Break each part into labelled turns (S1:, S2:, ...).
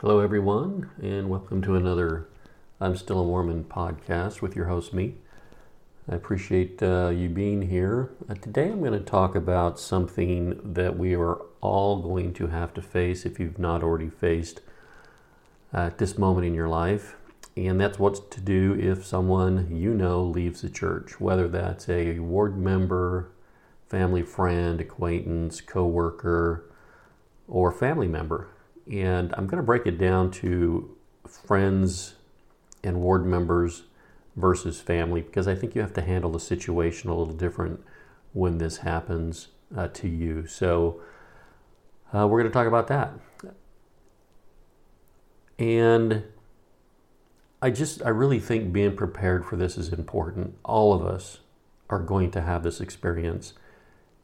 S1: Hello, everyone, and welcome to another I'm Still a Mormon podcast with your host, me. I appreciate uh, you being here. Uh, today, I'm going to talk about something that we are all going to have to face if you've not already faced at this moment in your life. And that's what to do if someone you know leaves the church, whether that's a ward member, family friend, acquaintance, co worker, or family member. And I'm going to break it down to friends and ward members versus family because I think you have to handle the situation a little different when this happens uh, to you. So uh, we're going to talk about that. And I just, I really think being prepared for this is important. All of us are going to have this experience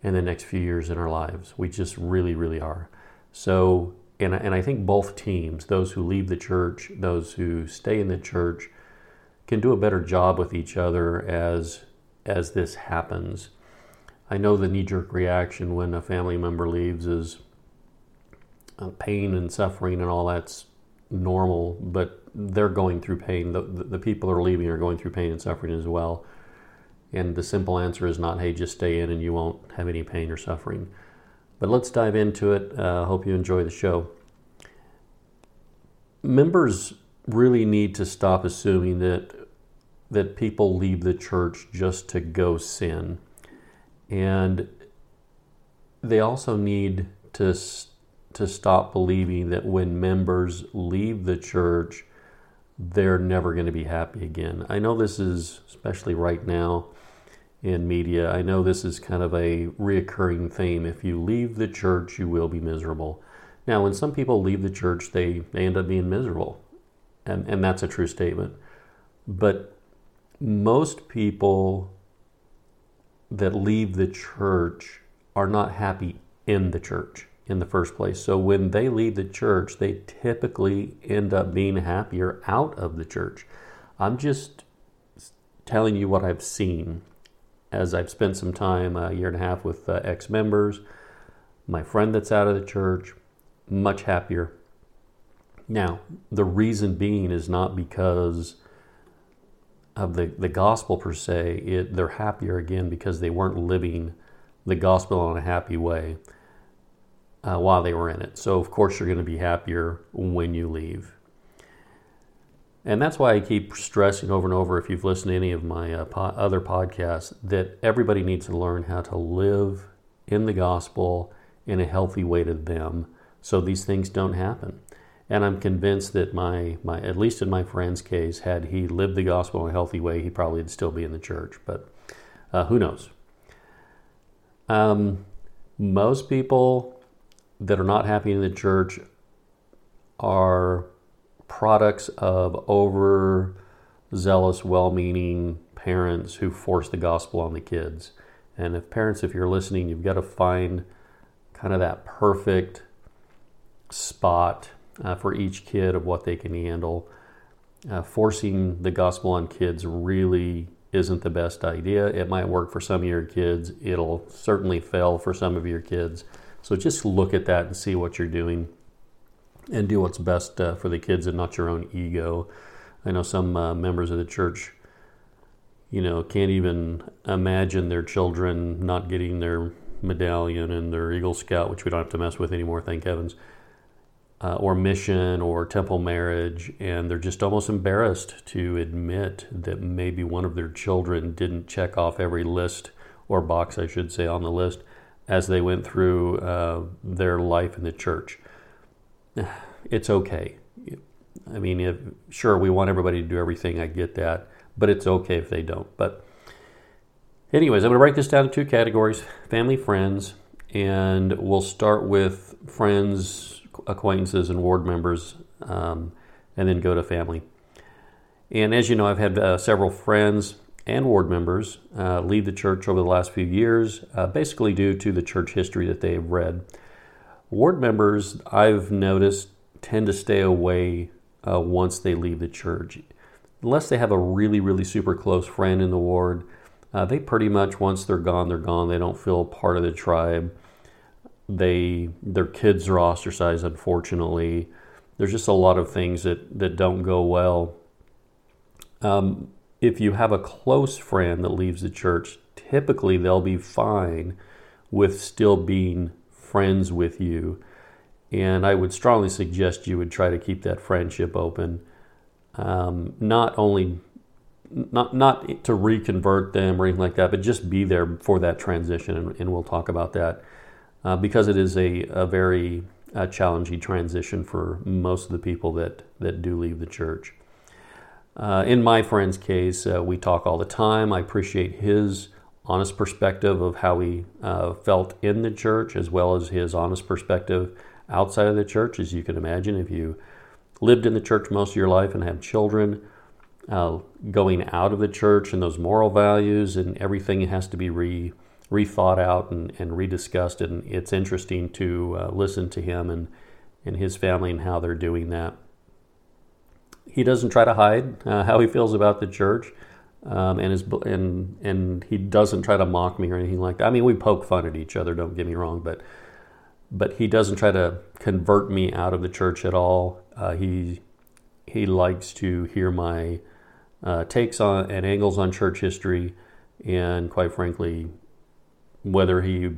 S1: in the next few years in our lives. We just really, really are. So and, and I think both teams, those who leave the church, those who stay in the church, can do a better job with each other as as this happens. I know the knee-jerk reaction when a family member leaves is uh, pain and suffering and all that's normal, but they're going through pain. The, the, the people that are leaving are going through pain and suffering as well. And the simple answer is not, hey, just stay in and you won't have any pain or suffering. But let's dive into it. I uh, hope you enjoy the show. Members really need to stop assuming that that people leave the church just to go sin. And they also need to to stop believing that when members leave the church they're never going to be happy again. I know this is especially right now in media. I know this is kind of a reoccurring theme. If you leave the church, you will be miserable. Now, when some people leave the church, they, they end up being miserable. And, and that's a true statement. But most people that leave the church are not happy in the church in the first place. So when they leave the church, they typically end up being happier out of the church. I'm just telling you what I've seen as I've spent some time, a year and a half, with uh, ex members, my friend that's out of the church, much happier. Now, the reason being is not because of the, the gospel per se, it, they're happier again because they weren't living the gospel in a happy way uh, while they were in it. So, of course, you're going to be happier when you leave. And that's why I keep stressing over and over, if you've listened to any of my uh, po- other podcasts, that everybody needs to learn how to live in the gospel in a healthy way to them so these things don't happen. And I'm convinced that my, my at least in my friend's case, had he lived the gospel in a healthy way, he probably would still be in the church. But uh, who knows? Um, most people that are not happy in the church are products of overzealous, well meaning parents who force the gospel on the kids. And if parents, if you're listening, you've got to find kind of that perfect spot uh, for each kid of what they can handle. Uh, forcing the gospel on kids really isn't the best idea. It might work for some of your kids, it'll certainly fail for some of your kids. So just look at that and see what you're doing and do what's best uh, for the kids and not your own ego. I know some uh, members of the church, you know, can't even imagine their children not getting their medallion and their Eagle Scout, which we don't have to mess with anymore, thank heavens, uh, or mission or temple marriage, and they're just almost embarrassed to admit that maybe one of their children didn't check off every list or box, I should say, on the list as they went through uh, their life in the church it's okay. I mean, if, sure, we want everybody to do everything. I get that, but it's okay if they don't. But, anyways, I'm going to break this down into two categories: family, friends, and we'll start with friends, acquaintances, and ward members, um, and then go to family. And as you know, I've had uh, several friends and ward members uh, leave the church over the last few years, uh, basically due to the church history that they have read. Ward members, I've noticed, tend to stay away uh, once they leave the church. Unless they have a really, really super close friend in the ward, uh, they pretty much, once they're gone, they're gone. They don't feel part of the tribe. They, their kids are ostracized, unfortunately. there's just a lot of things that, that don't go well. Um, if you have a close friend that leaves the church, typically they'll be fine with still being friends with you. And I would strongly suggest you would try to keep that friendship open. Um, not only not not to reconvert them or anything like that, but just be there for that transition, and, and we'll talk about that uh, because it is a, a very uh, challenging transition for most of the people that that do leave the church. Uh, in my friend's case, uh, we talk all the time. I appreciate his honest perspective of how he uh, felt in the church, as well as his honest perspective outside of the church. As you can imagine, if you lived in the church most of your life and have children, uh, going out of the church and those moral values and everything has to be re rethought out and, and rediscussed. And it's interesting to uh, listen to him and, and his family and how they're doing that. He doesn't try to hide uh, how he feels about the church. Um, and his and and he doesn't try to mock me or anything like that. I mean, we poke fun at each other. Don't get me wrong, but but he doesn't try to convert me out of the church at all. Uh, he he likes to hear my uh, takes on and angles on church history, and quite frankly, whether he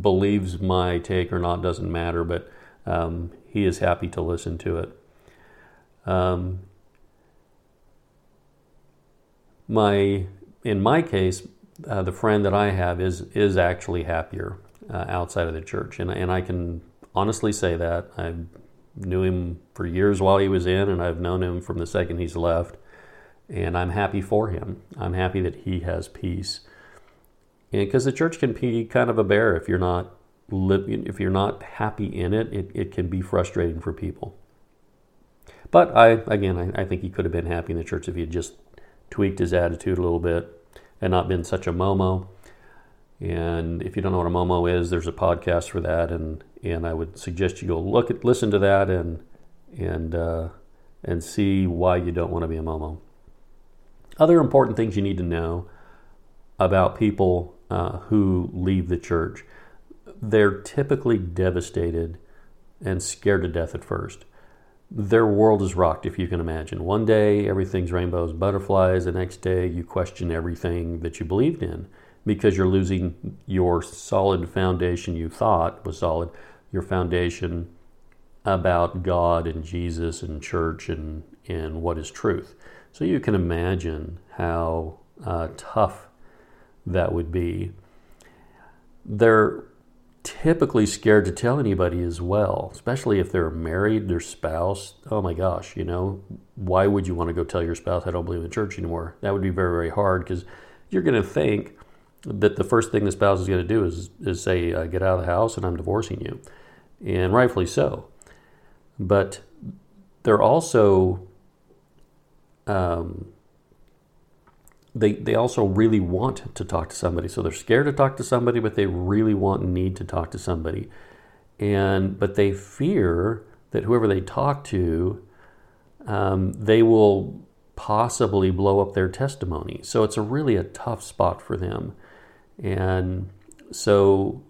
S1: believes my take or not doesn't matter. But um, he is happy to listen to it. Um, my in my case, uh, the friend that I have is is actually happier uh, outside of the church, and and I can honestly say that I knew him for years while he was in, and I've known him from the second he's left, and I'm happy for him. I'm happy that he has peace, because the church can be kind of a bear if you're not if you're not happy in it, it, it can be frustrating for people. But I again, I, I think he could have been happy in the church if he had just tweaked his attitude a little bit and not been such a momo. And if you don't know what a momo is, there's a podcast for that, and and I would suggest you go look at, listen to that, and and uh, and see why you don't want to be a momo. Other important things you need to know about people uh, who leave the church: they're typically devastated and scared to death at first their world is rocked, if you can imagine. One day, everything's rainbows, butterflies. The next day, you question everything that you believed in because you're losing your solid foundation you thought was solid, your foundation about God and Jesus and church and, and what is truth. So you can imagine how uh, tough that would be. They're typically scared to tell anybody as well, especially if they're married, their spouse. Oh my gosh, you know, why would you want to go tell your spouse, I don't believe in church anymore? That would be very, very hard because you're going to think that the first thing the spouse is going to do is, is say, uh, get out of the house and I'm divorcing you. And rightfully so. But they're also um, they they also really want to talk to somebody. So they're scared to talk to somebody, but they really want and need to talk to somebody. And but they fear that whoever they talk to, um, they will possibly blow up their testimony. So it's a really a tough spot for them. And so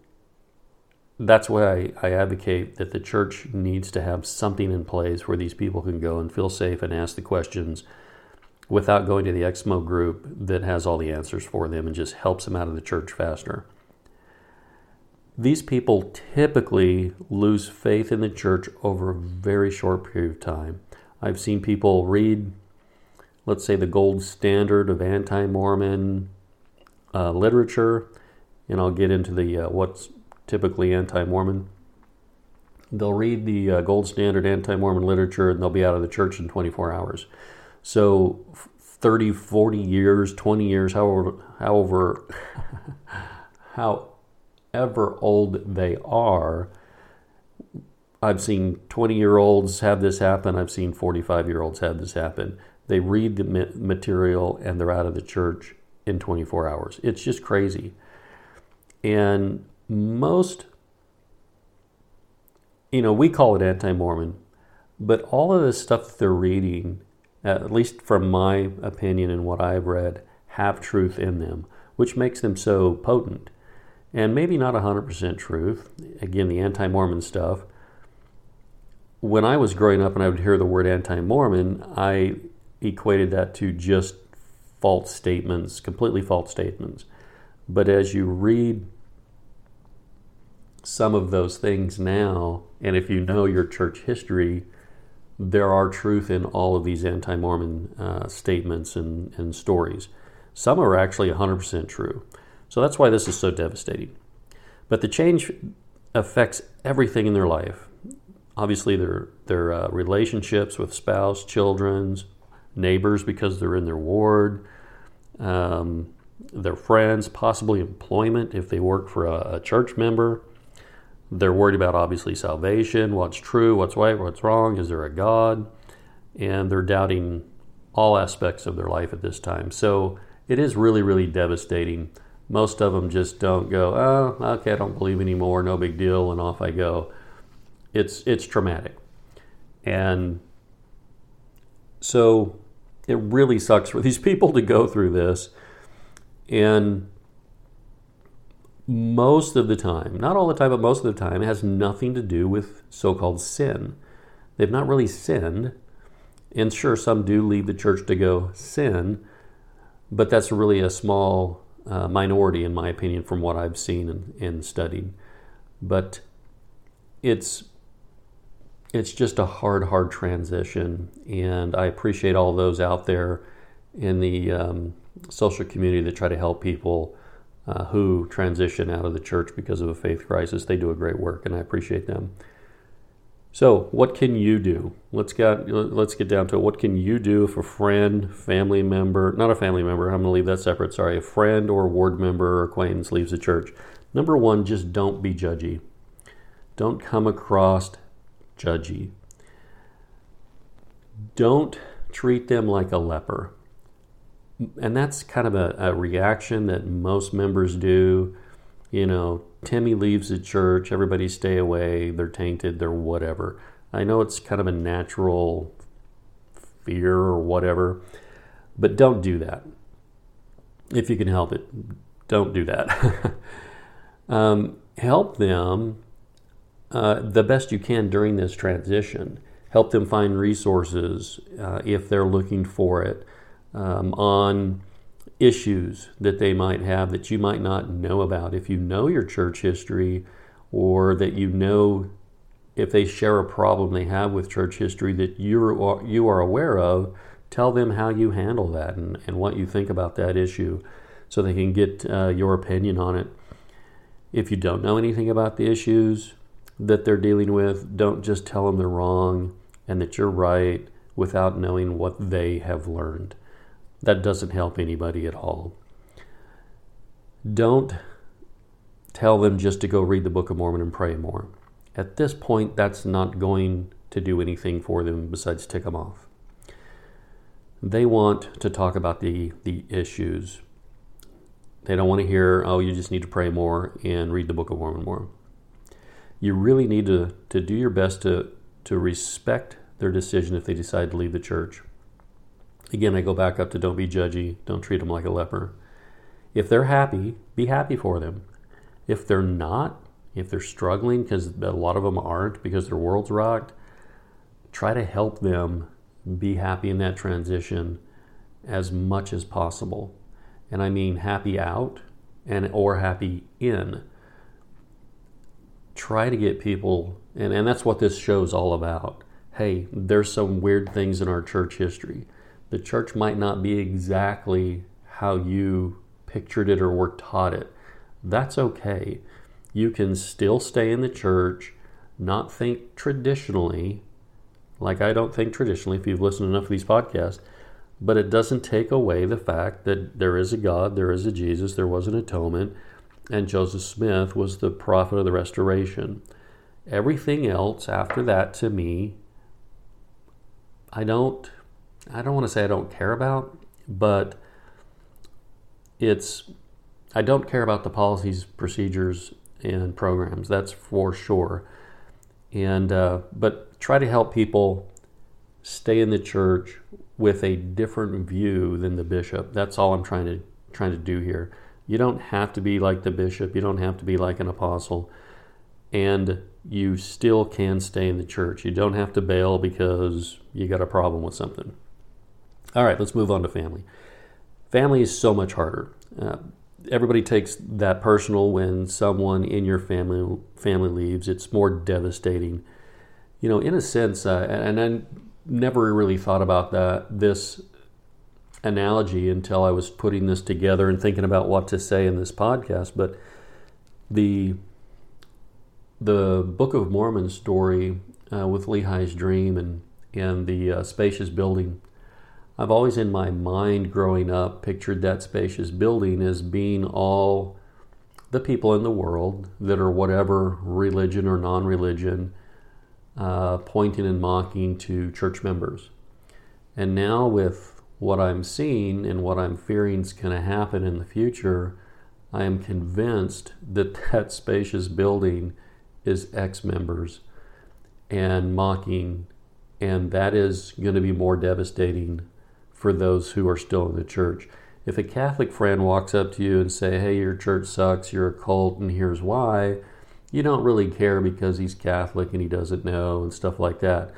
S1: that's why I, I, advocate that the church needs to have something in place where these people can go and feel safe and ask the questions without going to the Exmo group that has all the answers for them and just helps them out of the church faster. These people typically lose faith in the church over a very short period of time. I've seen people read, let's say, the gold standard of anti Mormon uh, literature, and I'll get into the uh, what's typically anti Mormon. They'll read the uh, gold standard anti Mormon literature and they'll be out of the church in 24 hours. So 30, 40 years, 20 years, however, however, however old they are, I've seen 20 year olds have this happen. I've seen 45 year olds have this happen. They read the material and they're out of the church in 24 hours. It's just crazy. And most, you know, we call it anti Mormon, but all of the stuff they're reading at least from my opinion and what I've read, have truth in them, which makes them so potent. And maybe not 100% truth. Again, the anti Mormon stuff. when I was growing up and I would hear the word anti Mormon, I equated that to just false statements, completely false statements. But as you read some of those things now, and if you know your church history, there are truth in all of these anti Mormon uh, statements and, and stories. Some are actually 100% true. So that's why this is so devastating. But the change affects everything in their life. Obviously, their, their uh, relationships with spouse, children's, neighbors because they're in their ward, um, their friends, possibly employment if they work for a, a church member. They're worried about obviously salvation, what's true, what's right, what's wrong, is there a God? And they're doubting all aspects of their life at this time. So it is really, really devastating. Most of them just don't go, oh, okay, I don't believe anymore, no big deal, and off I go. It's it's traumatic. And so it really sucks for these people to go through this. And most of the time, not all the time, but most of the time, has nothing to do with so called sin. They've not really sinned. And sure, some do leave the church to go sin, but that's really a small uh, minority, in my opinion, from what I've seen and, and studied. But it's it's just a hard, hard transition, and I appreciate all those out there in the um, social community that try to help people uh, who transition out of the church because of a faith crisis. They do a great work, and I appreciate them. So, what can you do? Let's get let's get down to it. What can you do if a friend, family member, not a family member, I'm going to leave that separate. Sorry, a friend or ward member or acquaintance leaves the church. Number one, just don't be judgy. Don't come across judgy. Don't treat them like a leper and that's kind of a, a, reaction that most members do. You know, Timmy leaves the church, everybody stay away, they're tainted, they're whatever. I know it's kind of a natural fear or whatever, but don't do that. If you can help it, don't do that. um, help them uh, the best you can during this transition. Help them find resources uh, if they're looking for it um, on issues that they might have that you might not know about. If you know your church history, or that you know if they share a problem they have with church history that you're, you are aware of, tell them how you handle that and, and what you think about that issue so they can get uh, your opinion on it. If you don't know anything about the issues that they're dealing with, don't just tell them they're wrong and that you're right without knowing what they have learned. That doesn't help anybody at all. Don't tell them just to go read the Book of Mormon and pray more. At this point, that's not going to do anything for them besides tick them off. They want to talk about the, the issues. They don't want to hear, oh, you just need to pray more and read the Book of Mormon more. You really need to, to do your best to, to respect their decision if they decide to leave the church. Again, I go back up to don't be judgy, don't treat them like a leper. If they're happy, be happy for them. If they're not, if they're struggling, because a lot of them aren't because their world's rocked, try to help them be happy in that transition as much as possible. And I mean happy out and or happy in. Try to get people and, and that's what this show's all about. Hey, there's some weird things in our church history the church might not be exactly how you pictured it or were taught it. That's okay. You can still stay in the church, not think traditionally, like I don't think traditionally if you've listened enough of these podcasts, but it doesn't take away the fact that there is a God, there is a Jesus, there was an atonement, and Joseph Smith was the prophet of the restoration. Everything else after that to me, I don't I don't want to say I don't care about, but it's I don't care about the policies, procedures, and programs. That's for sure. And uh, but try to help people stay in the church with a different view than the bishop. That's all I'm trying to trying to do here. You don't have to be like the bishop. You don't have to be like an apostle. And you still can stay in the church. You don't have to bail because you got a problem with something. All right, let's move on to family. Family is so much harder. Uh, everybody takes that personal when someone in your family family leaves. It's more devastating. You know, in a sense, uh, and I never really thought about that this analogy until I was putting this together and thinking about what to say in this podcast. But the the Book of Mormon story uh, with Lehi's dream and and the uh, spacious building. I've always in my mind growing up pictured that spacious building as being all the people in the world that are whatever religion or non-religion uh, pointing and mocking to church members. And now with what I'm seeing and what I'm fearing is going to happen in the future, I am convinced that that spacious building is ex members and mocking, and that is going to be more devastating for those who are still in the church. If a Catholic friend walks up to you and say, "Hey, your church sucks. You're a cult, and here's why," you don't really care because he's Catholic and he doesn't know and stuff like that.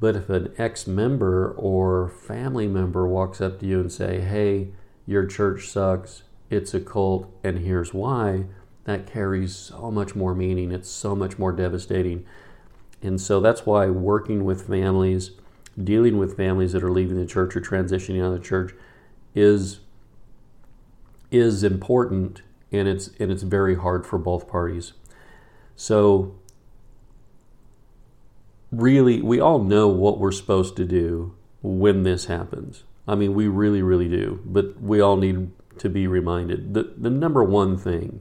S1: But if an ex-member or family member walks up to you and say, "Hey, your church sucks. It's a cult, and here's why," that carries so much more meaning. It's so much more devastating. And so that's why working with families, dealing with families that are leaving the church or transitioning out of the church is is important and it's and it's very hard for both parties. So really we all know what we're supposed to do when this happens. I mean, we really really do, but we all need to be reminded. The the number one thing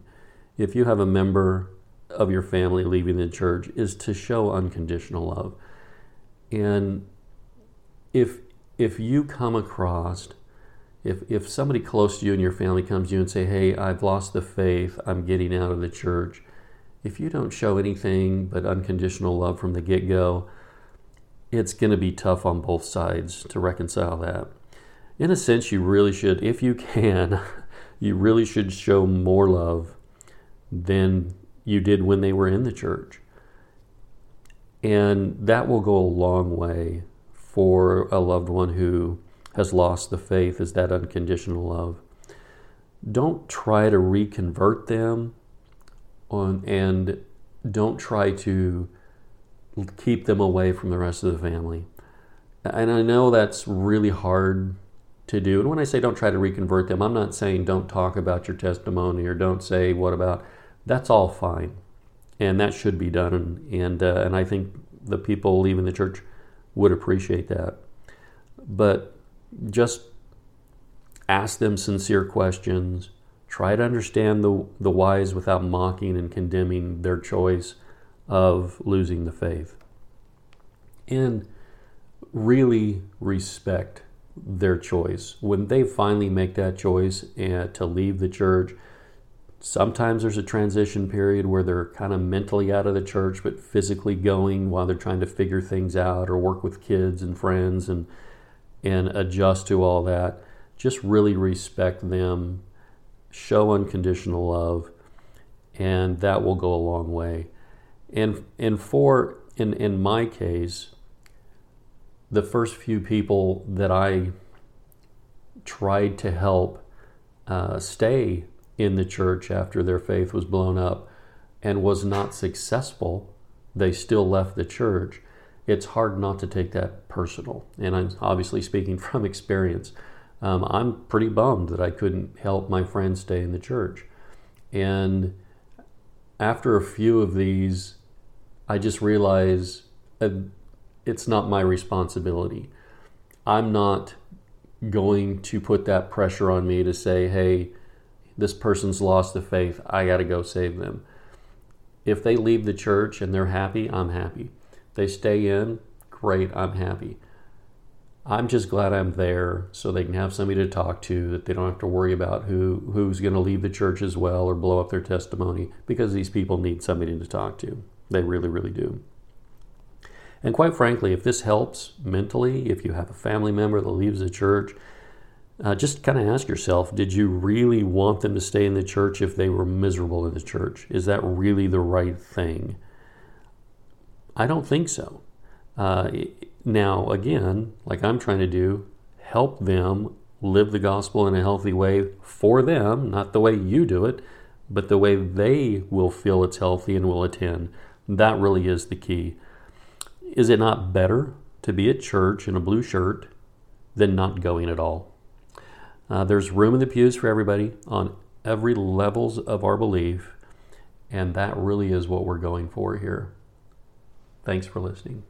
S1: if you have a member of your family leaving the church is to show unconditional love. And if if you come across if if somebody close to you and your family comes to you and say, "Hey, I've lost the faith. I'm getting out of the church." If you don't show anything but unconditional love from the get-go, it's going to be tough on both sides to reconcile that. In a sense, you really should if you can, you really should show more love than you did when they were in the church. And that will go a long way for a loved one who has lost the faith, is that unconditional love. Don't try to reconvert them on, and don't try to keep them away from the rest of the family. And I know that's really hard to do. And when I say don't try to reconvert them, I'm not saying don't talk about your testimony or don't say what about that's all fine, and that should be done. And and, uh, and I think the people leaving the church would appreciate that. But just ask them sincere questions. Try to understand the the whys without mocking and condemning their choice of losing the faith. And really respect their choice. When they finally make that choice and to leave the church, Sometimes there's a transition period where they're kind of mentally out of the church, but physically going while they're trying to figure things out or work with kids and friends and and adjust to all that. Just really respect them, show unconditional love, and that will go a long way. And and for in in my case, the first few people that I tried to help uh, stay in the church after their faith was blown up and was not successful, they still left the church. It's hard not to take that personal. And I'm obviously speaking from experience. Um, I'm pretty bummed that I couldn't help my friends stay in the church. And after a few of these, I just realized uh, it's not my responsibility. I'm not going to put that pressure on me to say, hey, this person's lost the faith. I got to go save them. If they leave the church and they're happy, I'm happy. They stay in, great, I'm happy. I'm just glad I'm there so they can have somebody to talk to that they don't have to worry about who who's going to leave the church as well or blow up their testimony because these people need somebody to talk to. They really really do. And quite frankly, if this helps mentally, if you have a family member that leaves the church uh, just kind of ask yourself did you really want them to stay in the church if they were miserable in the church? Is that really the right thing? I don't think so. Uh, now, again, like I'm trying to do, help them live the gospel in a healthy way for them, not the way you do it, but the way they will feel it's healthy and will attend. That really is the key. Is it not better to be at church in a blue shirt than not going at all? Uh, there's room in the pews for everybody on every levels of our belief, and that really is what we're going for here. Thanks for listening.